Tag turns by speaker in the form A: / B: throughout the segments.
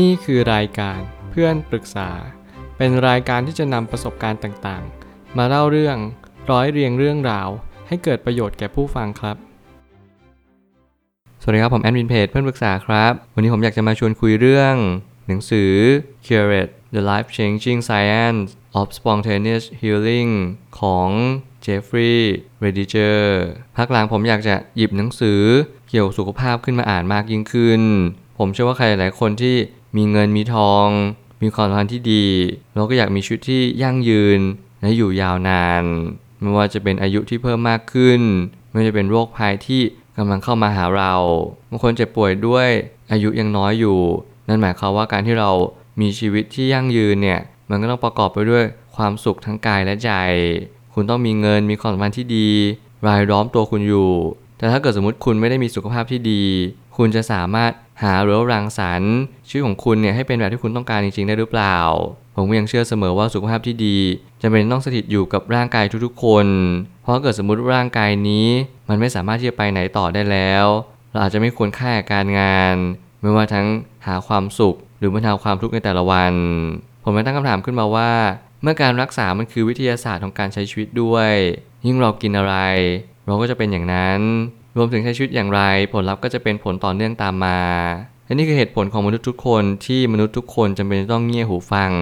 A: นี่คือรายการเพื่อนปรึกษา เป็นรายการที่จะนำประสบการณ์ต่างๆ มาเล่าเรื่องร้อยเรียงเรื่องราว ให้เกิดประโยชน์แก่ผู้ฟังครับ
B: สวัสดีครับ ผมแอดมินเพจเพื่อนปรึกษาครับ วันนี้ผมอยากจะมาชวนคุยเรื่อง หนังสือ Curate the Life Changing Science of Spontaneous Healing ของ Jeffrey Rediger พักหลังผมอยากจะหยิบหนังสือเกี่ยวกับสุขภาพขึ้นมาอ่านมากยิ่งขึ้น ผมเชื่อว่าใครหลายคนที่ มีเงินมีทอง มีความสัมพันธ์ที่ดี เราก็อยากมีชีวิตที่ยั่งยืนและอยู่ยาวนาน ไม่ว่าจะเป็นอายุที่เพิ่มมากขึ้น ไม่ว่าจะเป็นโรคภัยที่กำลังเข้ามาหาเราบางคนเจ็บป่วยด้วยอายุยังน้อยอยู่ นั่นหมายความว่าการที่เรามีชีวิตที่ยั่งยืนเนี่ยมันก็ต้องประกอบไปด้วยความสุขทั้งกายและใจ คุณต้องมีเงินมีความสัมพันธ์ที่ดี รายล้อมตัวคุณอยู่ แต่ถ้าเกิดสมมติคุณไม่ได้มีสุขภาพที่ดี คุณจะสามารถ หาหรือรังสรรค์ชีวิตของคุณเนี่ยให้เป็นแบบที่คุณต้องการจริงๆได้หรือเปล่า ผมก็ยังเชื่อเสมอว่าสุขภาพที่ดีจะเป็นต้องสถิตอยู่กับร่างกายทุกๆ คน เพราะเกิดสมมติร่างกายนี้ มันไม่สามารถที่จะไปไหนต่อได้แล้ว เราอาจจะไม่ควรค่าการงาน ไม่ว่าทั้งหาความสุข หรือบรรเทาความทุกข์ในแต่ละวัน ผมเลยตั้งคำถามขึ้นมาว่า เมื่อการรักษามันคือวิทยาศาสตร์ของการใช้ชีวิตด้วย ยิ่งเรากินอะไร เราก็จะเป็นอย่างนั้น รวมถึงใช้ชีวิตอย่างไร ผลลัพธ์ก็จะเป็นผลต่อเนื่องตามมาและนี่คือเหตุผลของมนุษย์ทุกคนที่มนุษย์ทุกคนจำเป็นต้องเงี่ยหูฟัง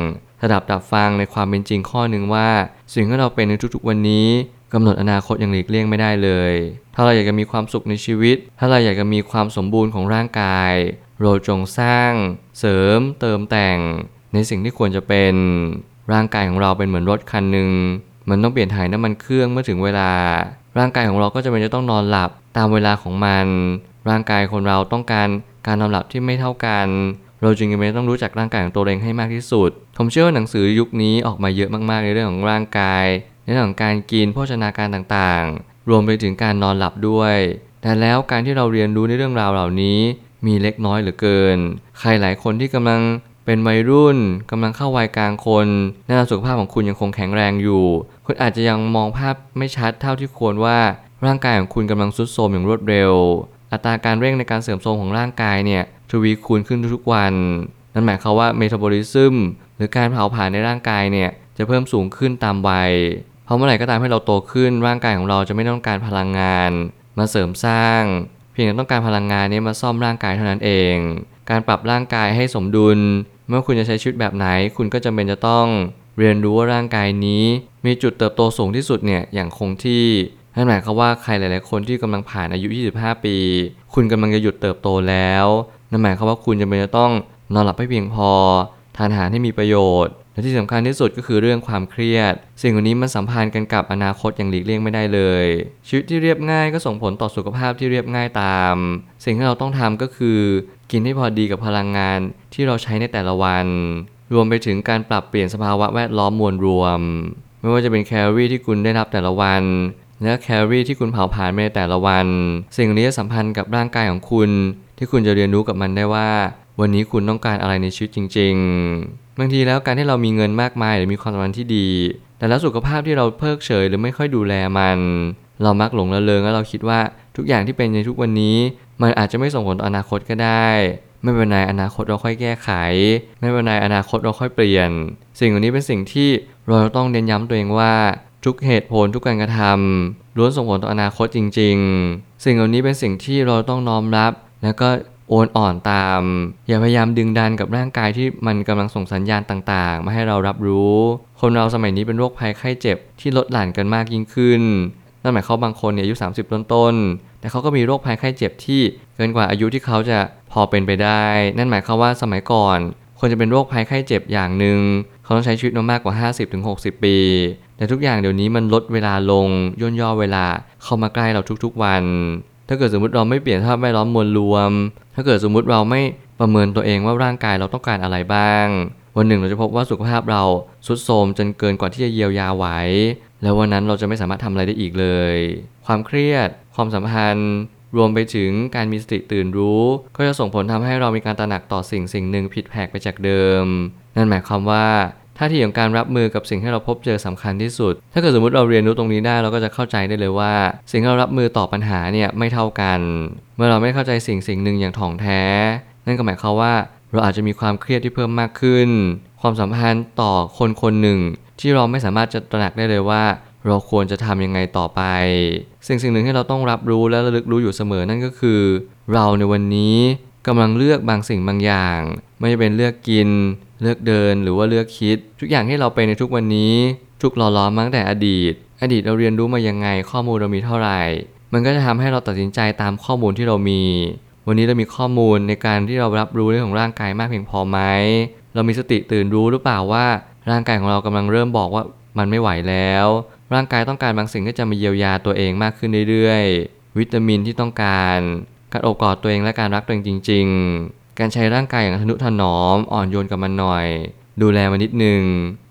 B: สดับดับฟังในความเป็นจริงข้อหนึ่งว่า สิ่งที่เราเป็นในทุกๆวันนี้กำหนดอนาคตอย่างหลีกเลี่ยงไม่ได้เลย ถ้าเราอยากจะมีความสุขในชีวิต ถ้าเราอยากจะมีความสมบูรณ์ของร่างกาย เราจงสร้าง เสริม เติมแต่ง ในสิ่งที่ควรจะเป็น ร่างกายของเราเป็นเหมือนรถคันหนึ่ง มันต้องเปลี่ยนถ่ายน้ำมันเครื่องเมื่อถึงเวลา ร่างกายของเราก็จะเป็นจะต้องนอนหลับ ตามเวลาของมัน ร่างกายคนเราต้องการการนอนหลับที่ไม่เท่ากัน เราจึงจำเป็นต้องรู้จักร่างกายของตัวเองให้มากที่สุด ผมเชื่อว่าหนังสือยุคนี้ออกมาเยอะมากๆในเรื่องของร่างกาย ในเรื่องของการกินโภชนาการต่างๆ รวมไปถึงการนอนหลับด้วย แต่แล้วการที่เราเรียนรู้ในเรื่องราวเหล่านี้ มีเล็กน้อยเหลือเกิน ใครหลายคนที่กำลังเป็นวัยรุ่นกำลังเข้าวัยกลางคนแน่นอนสุขภาพของคุณยังคงแข็งแรงอยู่ คุณอาจจะยังมองภาพไม่ชัดเท่าที่ควรว่า ร่างกายของคุณกำลังทรุดโทรมอย่างรวดเร็ว อัตราการเร่งในการเสื่อมโทรมของร่างกายเนี่ยทวีคูณขึ้นทุกๆวัน นั่นหมายความว่าเมตาบอลิซึมหรือการเผาผลาญในร่างกายเนี่ยจะเพิ่มสูงขึ้นตามวัย เพราะเมื่อไหร่ก็ตามให้เราโตขึ้นร่างกายของเราจะไม่ต้องการพลังงาน มาเสริมสร้าง เพียงแต่ต้องการพลังงานนี้มาซ่อมร่างกายเท่านั้นเอง การปรับร่างกายให้สมดุล เมื่อคุณจะใช้ชีวิตแบบไหน คุณก็จำเป็นจะต้องเรียนรู้ว่าร่างกายนี้ มีจุดเติบโตสูงที่สุดเนี่ยอย่างคงที่ นั่นหมายความว่าใครหลาย ๆ คนที่กำลังผ่านอายุ 25 ปี คุณกำลังจะหยุดเติบโตแล้ว นั่นหมายความว่าคุณจำเป็นจะต้องนอนหลับให้เพียงพอ ทานอาหารให้มีประโยชน์ และที่สำคัญที่สุดก็คือเรื่องความเครียด สิ่งเหล่านี้มันสัมพันธ์กันกับอนาคตอย่างหลีกเลี่ยงไม่ได้เลย ชีวิตที่เรียบง่ายก็ส่งผลต่อสุขภาพที่เรียบง่ายตาม สิ่งที่เราต้องทำก็คือ กินให้พอดีกับพลังงานที่เราใช้ในแต่ละวัน รวมไปถึงการปรับเปลี่ยนสภาวะแวดล้อมมวลรวม ไม่ว่าจะเป็นแคลอรี่ที่คุณได้รับแต่ละวัน และแคลอรี่ที่คุณเผาผลาญในแต่ละวัน สิ่งนี้จะสัมพันธ์กับร่างกายของคุณ ที่คุณจะเรียนรู้กับมันได้ว่า วันนี้คุณต้องการอะไรในชีวิตจริง ๆ บางทีแล้วการที่เรามีเงินมากมายหรือมีความสัมพันธ์ที่ดี แต่แล้วสุขภาพที่เราเพิกเฉยหรือไม่ค่อยดูแลมัน เรามักหลงละเลงแล้วเราคิดว่าทุกอย่างที่เป็นในทุกวันนี้ มันอาจจะไม่ส่งผลต่ออนาคตก็ได้ไม่เป็นไรอนาคตเราค่อยแก้ไข ไม่เป็นไรอนาคตเราค่อยเปลี่ยน สิ่งเหล่านี้เป็นสิ่งที่เราต้องเน้นย้ำตัวเองว่า ทุกเหตุผลทุกการกระทำล้วนส่งผลต่ออนาคตจริง ๆ สิ่งเหล่านี้เป็นสิ่งที่เราต้องน้อมรับ แล้วก็โอนอ่อนตาม อย่าพยายามดึงดันกับร่างกายที่มันกำลังส่งสัญญาณต่างๆ มาให้เรารับรู้ คนเราสมัยนี้เป็นโรคภัยไข้เจ็บที่ลดหลั่นกันมากยิ่งขึ้นนั่นหมายความบางคนเนี่ยอายุ 30 ต้นๆแต่เขาก็มีโรคภัยไข้เจ็บที่เกินกว่าอายุที่เขาจะพอเป็นไปได้ นั่นหมายความว่าสมัยก่อนคนจะเป็นโรคภัยไข้เจ็บอย่างหนึ่งเขาต้องใช้ชีวิตมามากกว่า 50-60 ปี แต่ทุกอย่างเดี๋ยวนี้มันลดเวลาลงย่นย่อเวลาเข้ามาใกล้เราทุกๆวัน ถ้าเกิดสมมติเราไม่เปลี่ยนสภาพแวดล้อมมวลรวม ถ้าเกิดสมมติเราไม่ประเมินตัวเองว่าร่างกายเราต้องการอะไรบ้าง วันหนึ่งเราจะพบว่าสุขภาพเราสุดโทรมจนเกินกว่าที่จะเยียวยาไหว แล้ววันนั้นเราจะไม่สามารถทำอะไรได้อีกเลย ความเครียด ความสัมพันธ์รวมไปถึงการมีสติตื่นรู้ ก็จะส่งผลทำให้เรามีการตระหนักต่อสิ่งสิ่งหนึ่งผิดแผกไปจากเดิม นั่นหมายความว่า ท่าทีของการรับมือกับสิ่งที่เราพบเจอสำคัญที่สุด ถ้าเกิดสมมติเราเรียนรู้ตรงนี้ได้เราก็จะเข้าใจได้เลยว่า สิ่งที่เรารับมือต่อปัญหาเนี่ยไม่เท่ากัน เมื่อเราไม่เข้าใจสิ่งสิ่งหนึ่งอย่างถ่องแท้ นั่นก็หมายความว่าเราอาจจะมีความเครียดที่เพิ่มมากขึ้น ความสัมพันธ์ต่อคนคนหนึ่ง ที่เราไม่สามารถจะตระหนักได้เลยว่า เราควรจะทำยังไงต่อไป สิ่งสิ่งหนึ่งที่เราต้องรับรู้และระลึกรู้อยู่เสมอนั่นก็คือ เราในวันนี้กำลังเลือกบางสิ่งบางอย่าง ไม่เป็นเลือกกิน เลือกเดินหรือว่าเลือกคิด ทุกอย่างที่เราเป็นในทุกวันนี้ทุกหล่อล้อมมาตั้งแต่อดีต อดีตเราเรียนรู้มายังไงข้อมูลเรามีเท่าไหร่ มันก็จะทำให้เราตัดสินใจตามข้อมูลที่เรามี วันนี้เรามีข้อมูลในการที่เรารับรู้เรื่องของร่างกายมากเพียงพอไหมเรามีสติตื่นรู้หรือเปล่าว่า ร่างกายของเรากำลังเริ่มบอกว่ามันไม่ไหวแล้ว ร่างกายต้องการบางสิ่งที่จะมาเยียวยาตัวเองมากขึ้นเรื่อยๆ วิตามินที่ต้องการ การอบกอดตัวเองและการรักตัวเองจริง ๆ การใช้ร่างกายอย่างทนุถนอม อ่อนโยนกับมันหน่อย ดูแลมันนิดนึง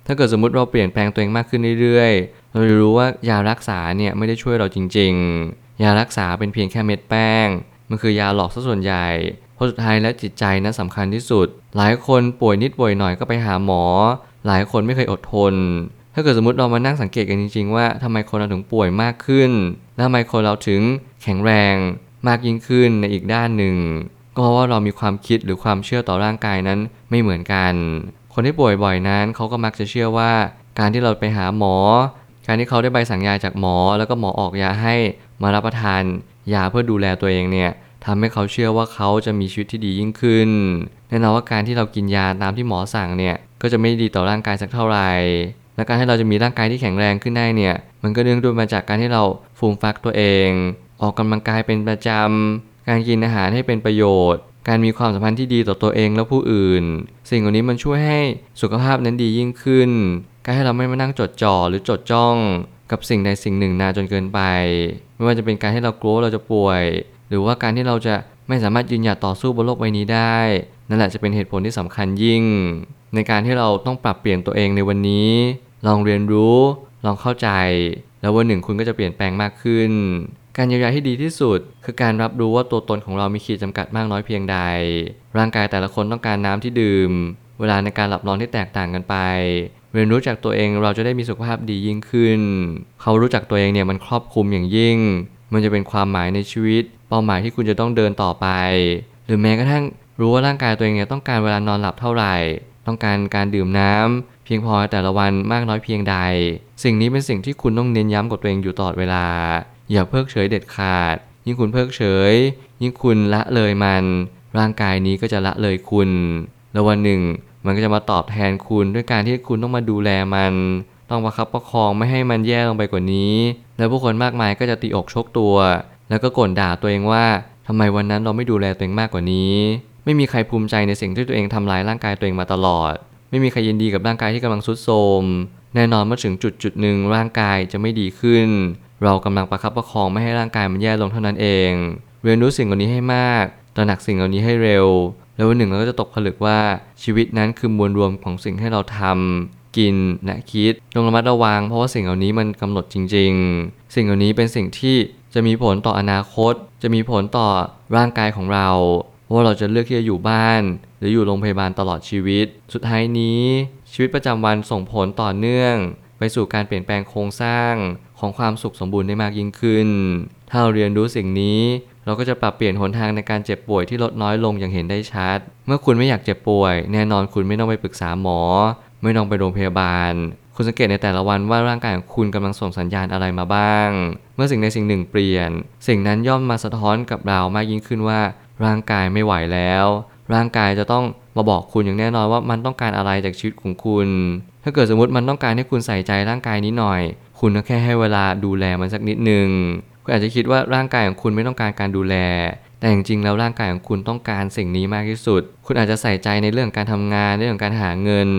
B: ถ้าเกิดสมมติเราเปลี่ยนแปลงตัวเองมากขึ้นเรื่อยๆ เราจะรู้ว่ายารักษาเนี่ยไม่ได้ช่วยเราจริง ๆ ยารักษาเป็นเพียงแค่เม็ดแป้ง มันคือยาหลอกซะส่วนใหญ่พราะสุดท้ายแล้วจิตใจนั้นสำคัญที่สุด หลายคนป่วยนิดป่วยหน่อยก็ไปหาหมอ หลายคนไม่เคยอดทน ถ้าเกิดสมมติเรามานั่งสังเกตกันจริง ๆ ว่าทำไมคนเราถึงป่วยมากขึ้น และทำไมคนเราถึงแข็งแรงมากยิ่งขึ้นในอีกด้านหนึ่ง ก็เพราะว่าเรามีความคิดหรือความเชื่อต่อร่างกายนั้นไม่เหมือนกัน คนที่ป่วยบ่อยนั้นเขาก็มักจะเชื่อว่า การที่เราไปหาหมอ การที่เขาได้ใบสั่งยาจากหมอ แล้วก็หมอออกยาให้มารับประทาน ยาเพื่อดูแลตัวเองเนี่ยทำให้เขาเชื่อว่าเขาจะมีชีวิตที่ดียิ่งขึ้นแน่นอนว่าการที่เรากินยาตามที่หมอสั่งเนี่ยก็จะไม่ดีต่อร่างกายสักเท่าไหร่และการให้เราจะมีร่างกายที่แข็งแรงขึ้นได้เนี่ย มันก็เนื่องด้วยมาจากการที่เราฟูมฟักตัวเอง ออกกำลังกายเป็นประจำ การกินอาหารให้เป็นประโยชน์ การมีความสัมพันธ์ที่ดีต่อตัวเองและผู้อื่น สิ่งเหล่านี้มันช่วยให้สุขภาพนั้นดียิ่งขึ้น การให้เราไม่มานั่งจดจ่อหรือจดจ้อง กับสิ่งใดสิ่งหนึ่งนานจนเกินไป ไม่ว่าจะเป็นการที่เรากลัวเราจะป่วย หรือว่าการที่เราจะไม่สามารถยืนหยัดต่อสู้บนโลกใบนี้ได้ นั่นแหละจะเป็นเหตุผลที่สำคัญยิ่ง ในการที่เราต้องปรับเปลี่ยนตัวเองในวันนี้ ลองเรียนรู้ ลองเข้าใจ แล้ววันหนึ่งคุณก็จะเปลี่ยนแปลงมากขึ้น การเยียวยาที่ดีที่สุด คือการรับรู้ว่าตัวตนของเรามีขีดจำกัดมากน้อยเพียงใด ร่างกายแต่ละคนต้องการน้ำที่ดื่ม เวลาในการหลับนอนที่แตกต่างกันไป เรียนรู้จากตัวเองเราจะได้มีสุขภาพดียิ่งขึ้น เขารู้จักตัวเองเนี่ยมันครอบคลุมอย่างยิ่ง มันจะเป็นความหมายในชีวิต เป้าหมายที่คุณจะต้องเดินต่อไป หรือแม้กระทั่งรู้ว่าร่างกายตัวเองเนี่ยต้องการเวลานอนหลับเท่าไหร่ ต้องการการดื่มน้ำเพียงพอแต่ละวันมากน้อยเพียงใด สิ่งนี้เป็นสิ่งที่คุณต้องเน้นย้ำกับตัวเองอยู่ตลอดเวลา อย่าเพิกเฉยเด็ดขาด ยิ่งคุณเพิกเฉย ยิ่งคุณละเลยมัน ร่างกายนี้ก็จะละเลยคุณ แล้ววันหนึ่ง มันก็จะมาตอบแทนคุณด้วยการที่คุณต้องมาดูแลมัน ต้องประคับประคองไม่ให้มันแย่ลงไปกว่านี้ แล้วผู้คนมากมายก็จะตีอกชกตัว แล้วก็ก่นด่าตัวเองว่าทำไมวันนั้นเราไม่ดูแลตัวเองมากกว่านี้ ไม่มีใครภูมิใจในสิ่งที่ตัวเองทำลายร่างกายตัวเองมาตลอด ไม่มีใครยินดีกับร่างกายที่กำลังทรุดโทรมแน่นอนเมื่อถึงจุดจุดหนึ่งร่างกายจะไม่ดีขึ้น เรากำลังประคับประคองไม่ให้ร่างกายมันแย่ลงเท่านั้นเอง เรียนรู้สิ่งเหล่านี้ให้มาก ตระหนักสิ่งเหล่านี้ให้เร็ว แล้ววันหนึ่งเราก็จะตกผลึกว่าชีวิตนั้นคือมวลรวมของสิ่งให้เราทำกินและคิดจงระมัดระวัง เพราะว่าสิ่งเหล่านี้มันกำหนดจริง ๆ สิ่งเหล่านี้เป็นสิ่งที่จะมีผลต่ออนาคต จะมีผลต่อร่างกายของเราว่าเราจะเลือกที่จะอยู่บ้าน หรืออยู่โรงพยาบาลตลอดชีวิต สุดท้ายนี้ ชีวิตประจำวันส่งผลต่อเนื่อง ไปสู่การเปลี่ยนแปลงโครงสร้าง ของความสุขสมบูรณ์ได้มากยิ่งขึ้น ถ้าเราเรียนรู้สิ่งนี้ เราก็จะปรับเปลี่ยนหนทางในการเจ็บป่วยที่ลดน้อยลงอย่างเห็นได้ชัด เมื่อคุณไม่อยากเจ็บป่วย แน่นอนคุณไม่ต้องไปปรึกษาหมอ ไม่ต้องไปโรงพยาบาล คุณสังเกตในแต่ละวันว่าร่างกายของคุณกำลังส่งสัญญาณอะไรมาบ้าง เมื่อสิ่งใดสิ่งหนึ่งเปลี่ยน สิ่งนั้นย่อมมาสะท้อนกับเรามากยิ่งขึ้นว่า ร่างกายไม่ไหวแล้ว ร่างกายจะต้อง มาบอกคุณอย่างแน่นอนว่ามันต้องการอะไรจากชีวิตของคุณ ถ้าเกิดสมมติมันต้องการให้คุณใส่ใจร่างกายนี้หน่อย คุณก็แค่ให้เวลาดูแลมันสักนิดหนึ่งคุณอาจจะคิดว่าร่างกายของคุณไม่ต้องการการดูแล แต่จริงๆแล้วร่างกายของคุณต้องการสิ่งนี้มากที่สุด คุณอาจจะใส่ใจในเรื่องการทำงานในเรื่องการหาเงิน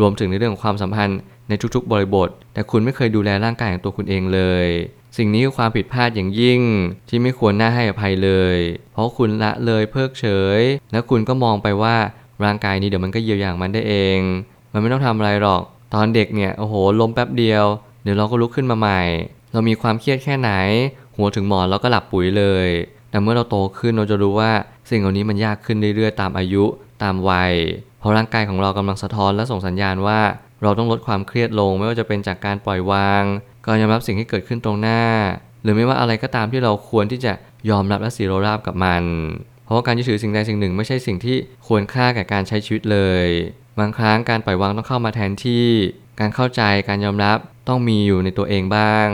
B: รวมถึงในเรื่องของความสัมพันธ์ในทุกๆ บริบท แต่คุณไม่เคยดูแลร่างกายของตัวคุณเองเลย สิ่งนี้คือความผิดพลาดอย่างยิ่ง ที่ไม่ควรน่าให้อภัยเลย เพราะคุณละเลยเพิกเฉย แล้วคุณก็มองไปว่า ร่างกายนี้เดี๋ยวมันก็เยียวยามันได้เอง มันไม่ต้องทำอะไรหรอก ตอนเด็กเนี่ยโอ้โหล้มแป๊บเดียว เดี๋ยวเราก็ลุกขึ้นมาใหม่ เรามีความเครียดแค่ไหน หัวถึงหมอนเราก็หลับปุ๋ยเลย แต่เมื่อเราโตขึ้นเราจะรู้ว่าสิ่งเหล่านี้มันยากขึ้นเรื่อยๆตามอายุตามวัยเพราะร่างกายของเรากำลังสะท้อนและส่งสัญญาณว่า เราต้องลดความเครียดลงไม่ว่าจะเป็นจากการปล่อยวางการยอมรับสิ่งที่เกิดขึ้นตรงหน้า หรือไม่ว่าอะไรก็ตามที่เราควรที่จะยอมรับและสีโรราบกับมัน เพราะการยึดถือสิ่งใดสิ่งหนึ่งไม่ใช่สิ่งที่ควรค่าแก่การใช้ชีวิตเลย บางครั้งการปล่อยวางต้องเข้ามาแทนที่ การเข้าใจการยอมรับต้องมีอยู่ในตัวเองบ้าง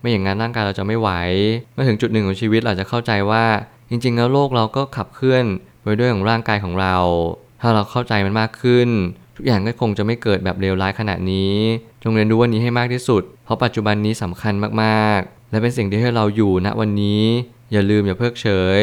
B: ไม่อย่างนั้นร่างกายเราจะไม่ไหวเมื่อถึงจุดหนึ่งของชีวิตเราจะเข้าใจว่า จริง ๆ แล้วโลกเราก็ขับเคลื่อนไปด้วยของร่างกายของเรา ถ้าเราเข้าใจมันมากขึ้น ทุกอย่างก็คงจะไม่เกิดแบบเลวร้ายขนาดนี้ จงเรียนรู้วันนี้ให้มากที่สุด เพราะปัจจุบันนี้สำคัญมากๆ และเป็นสิ่งที่ให้เราอยู่ณวันนี้ อย่าลืมอย่าเพิกเฉย